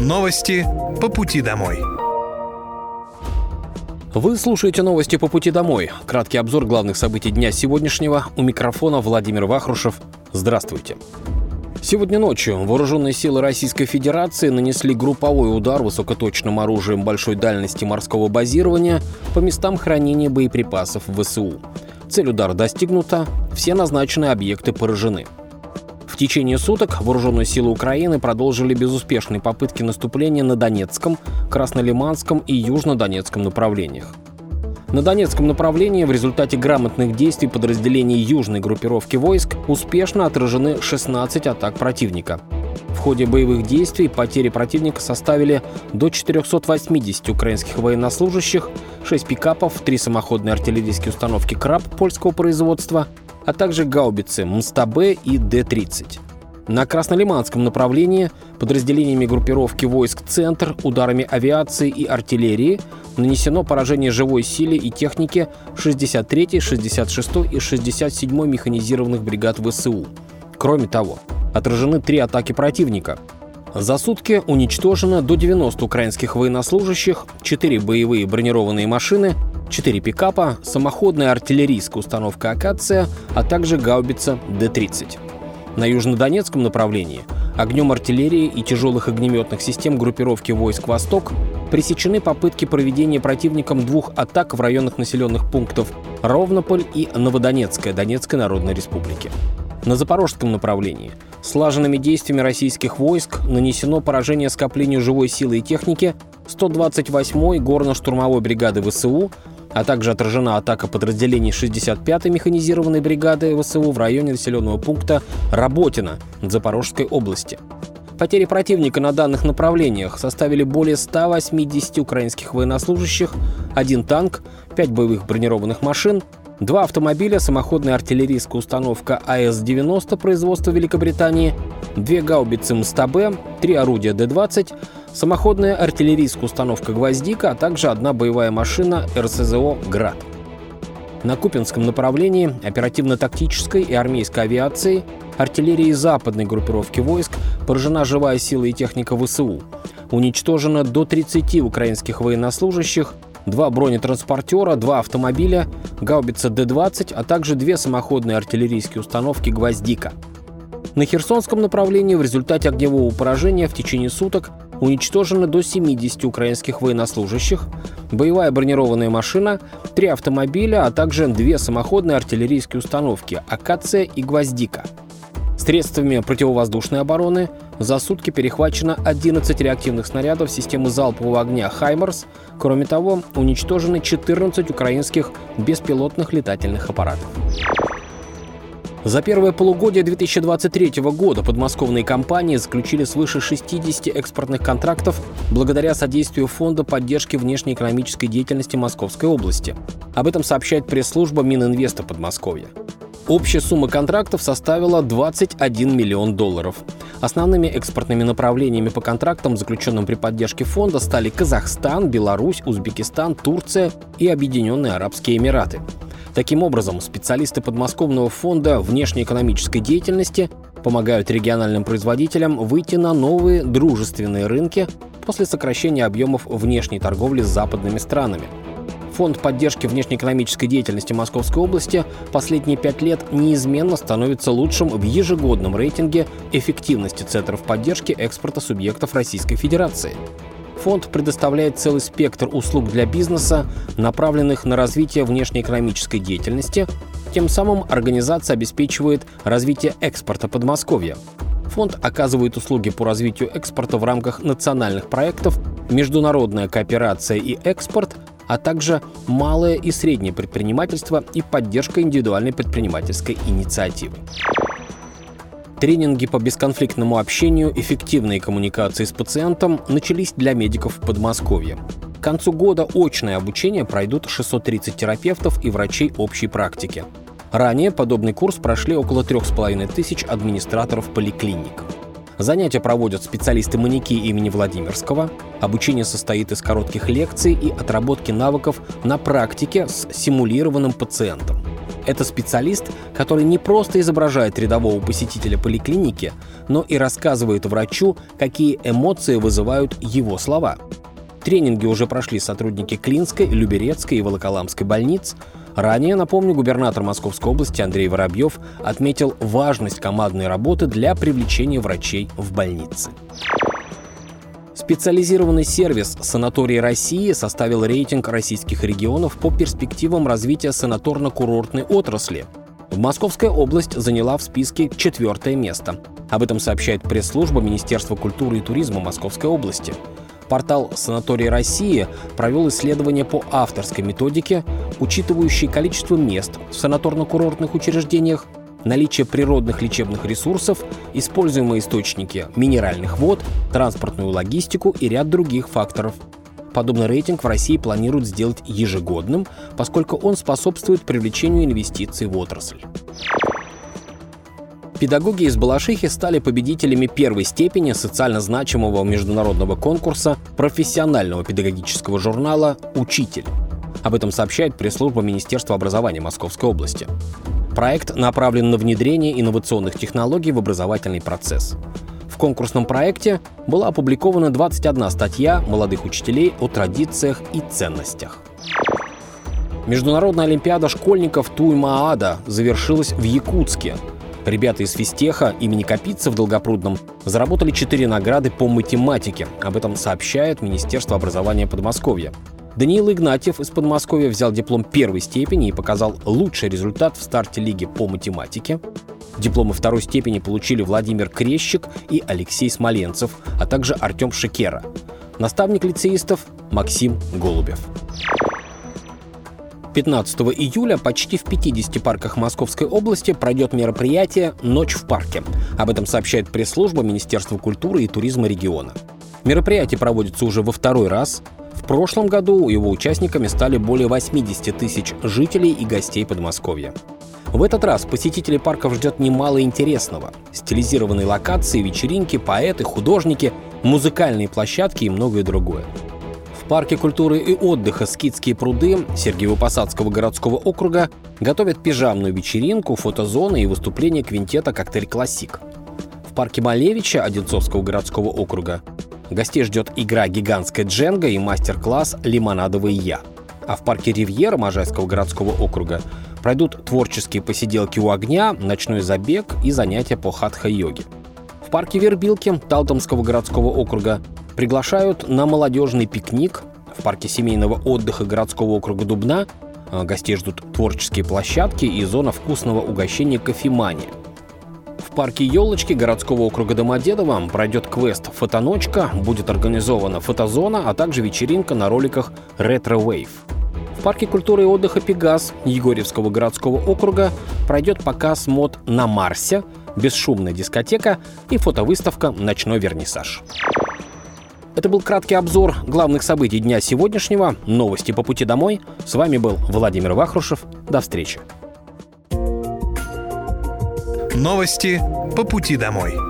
Новости по пути домой. Вы слушаете новости по пути домой. Краткий обзор главных событий дня сегодняшнего. У микрофона Владимир Вахрушев. Здравствуйте. Сегодня ночью вооруженные силы Российской Федерации нанесли групповой удар высокоточным оружием большой дальности морского базирования по местам хранения боеприпасов ВСУ. Цель удара достигнута, все назначенные объекты поражены. Течение суток вооруженные силы Украины продолжили безуспешные попытки наступления на Донецком, Краснолиманском и Южнодонецком направлениях. На Донецком направлении в результате грамотных действий подразделений южной группировки войск успешно отражены 16 атак противника. В ходе боевых действий потери противника составили до 480 украинских военнослужащих, 6 пикапов, 3 самоходные артиллерийские установки «Краб» польского производства, а также гаубицы «Мстабе» и «Д-30». На Краснолиманском направлении подразделениями группировки войск «Центр» ударами авиации и артиллерии нанесено поражение живой силе и технике 63-й, 66-й и 67-й механизированных бригад ВСУ. Кроме того, отражены три атаки противника. За сутки уничтожено до 90 украинских военнослужащих, 4 боевые бронированные машины, 4 пикапа, самоходная артиллерийская установка «Акация», а также гаубица Д-30. На южнодонецком направлении огнем артиллерии и тяжелых огнеметных систем группировки войск «Восток» пресечены попытки проведения противником двух атак в районах населенных пунктов Ровнополь и Новодонецкая Донецкой Народной Республики. На запорожском направлении слаженными действиями российских войск нанесено поражение скоплению живой силы и техники 128-й горно-штурмовой бригады ВСУ, а также отражена атака подразделений 65-й механизированной бригады ВСУ в районе населенного пункта Работино Запорожской области. Потери противника на данных направлениях составили более 180 украинских военнослужащих, один танк, 5 боевых бронированных машин, два автомобиля, самоходная артиллерийская установка АС-90 производства Великобритании, две гаубицы МСТБ, три орудия Д-20, самоходная артиллерийская установка «Гвоздика», а также одна боевая машина РСЗО «Град». На Купинском направлении оперативно-тактической и армейской авиации, артиллерии западной группировки войск поражена живая сила и техника ВСУ. Уничтожено до 30 украинских военнослужащих, два бронетранспортера, два автомобиля, гаубица Д-20, а также две самоходные артиллерийские установки «Гвоздика». На Херсонском направлении в результате огневого поражения в течение суток уничтожено до 70 украинских военнослужащих, боевая бронированная машина, три автомобиля, а также две самоходные артиллерийские установки «Акация» и «Гвоздика». Средствами противовоздушной обороны за сутки перехвачено 11 реактивных снарядов системы залпового огня «Хаймерс». Кроме того, уничтожены 14 украинских беспилотных летательных аппаратов. За первое полугодие 2023 года подмосковные компании заключили свыше 60 экспортных контрактов благодаря содействию Фонда поддержки внешнеэкономической деятельности Московской области. Об этом сообщает пресс-служба Мининвеста Подмосковья. Общая сумма контрактов составила 21 миллион долларов. Основными экспортными направлениями по контрактам, заключенным при поддержке фонда, стали Казахстан, Беларусь, Узбекистан, Турция и Объединенные Арабские Эмираты. Таким образом, специалисты подмосковного фонда внешнеэкономической деятельности помогают региональным производителям выйти на новые дружественные рынки после сокращения объемов внешней торговли с западными странами. Фонд поддержки внешнеэкономической деятельности Московской области последние пять лет неизменно становится лучшим в ежегодном рейтинге эффективности центров поддержки экспорта субъектов Российской Федерации. Фонд предоставляет целый спектр услуг для бизнеса, направленных на развитие внешнеэкономической деятельности. Тем самым организация обеспечивает развитие экспорта Подмосковья. Фонд оказывает услуги по развитию экспорта в рамках национальных проектов «Международная кооперация и экспорт», а также малое и среднее предпринимательство и поддержка индивидуальной предпринимательской инициативы. Тренинги по бесконфликтному общению, эффективной коммуникации с пациентом начались для медиков в Подмосковье. К концу года очное обучение пройдут 630 терапевтов и врачей общей практики. Ранее подобный курс прошли около 3,5 тысяч администраторов поликлиник. Занятия проводят специалисты маньяки имени Владимирского. Обучение состоит из коротких лекций и отработки навыков на практике с симулированным пациентом. Это специалист, который не просто изображает рядового посетителя поликлиники, но и рассказывает врачу, какие эмоции вызывают его слова. Тренинги уже прошли сотрудники Клинской, Люберецкой и Волоколамской больниц. Ранее, напомню, губернатор Московской области Андрей Воробьев отметил важность командной работы для привлечения врачей в больницы. Специализированный сервис «Санатории России» составил рейтинг российских регионов по перспективам развития санаторно-курортной отрасли. Московская область заняла в списке четвертое место. Об этом сообщает пресс-служба Министерства культуры и туризма Московской области. Портал «Санаторий России» провел исследование по авторской методике, учитывающей количество мест в санаторно-курортных учреждениях, наличие природных лечебных ресурсов, используемые источники минеральных вод, транспортную логистику и ряд других факторов. Подобный рейтинг в России планируют сделать ежегодным, поскольку он способствует привлечению инвестиций в отрасль. Педагоги из Балашихи стали победителями первой степени социально значимого международного конкурса профессионального педагогического журнала «Учитель». Об этом сообщает пресс-служба Министерства образования Московской области. Проект направлен на внедрение инновационных технологий в образовательный процесс. В конкурсном проекте была опубликована 21 статья молодых учителей о традициях и ценностях. Международная олимпиада школьников Туймаада завершилась в Якутске. Ребята из физтеха имени Капицы в Долгопрудном заработали четыре награды по математике. Об этом сообщает Министерство образования Подмосковья. Даниил Игнатьев из Подмосковья взял диплом первой степени и показал лучший результат в старте лиги по математике. Дипломы второй степени получили Владимир Крещик и Алексей Смоленцев, а также Артем Шекера. Наставник лицеистов Максим Голубев. 15 июля почти в 50 парках Московской области пройдет мероприятие «Ночь в парке». Об этом сообщает пресс-служба Министерства культуры и туризма региона. Мероприятие проводится уже во второй раз прошлом году его участниками стали более 80 тысяч жителей и гостей Подмосковья. В этот раз посетителей парков ждет немало интересного. Стилизированные локации, вечеринки, поэты, художники, музыкальные площадки и многое другое. Парке культуры и отдыха «Скидские пруды» Сергиево-Посадского городского округа готовят пижамную вечеринку, фотозоны и выступления квинтета «Коктейль Классик». В парке Малевича Одинцовского городского округа Гостей ждет игра «Гигантская дженга» и мастер-класс «Лимонадовый я». А в парке «Ривьера» Можайского городского округа пройдут творческие посиделки у огня, ночной забег и занятия по хатха-йоге. В парке Вербилки Талтомского городского округа приглашают на молодежный пикник. В парке семейного отдыха городского округа Дубна э, гостей ждут творческие площадки и зона вкусного угощения «Кофемания». В парке «Елочки» городского округа Домодедово пройдет квест «Фотоночка», будет организована фотозона, а также вечеринка на роликах «Ретро Wave». В парке культуры и отдыха «Пегас» Егорьевского городского округа пройдет показ мод на Марсе, бесшумная дискотека и фотовыставка «Ночной вернисаж». Это был краткий обзор главных событий дня сегодняшнего. Новости по пути домой. С вами был Владимир Вахрушев. До встречи. Новости по пути домой.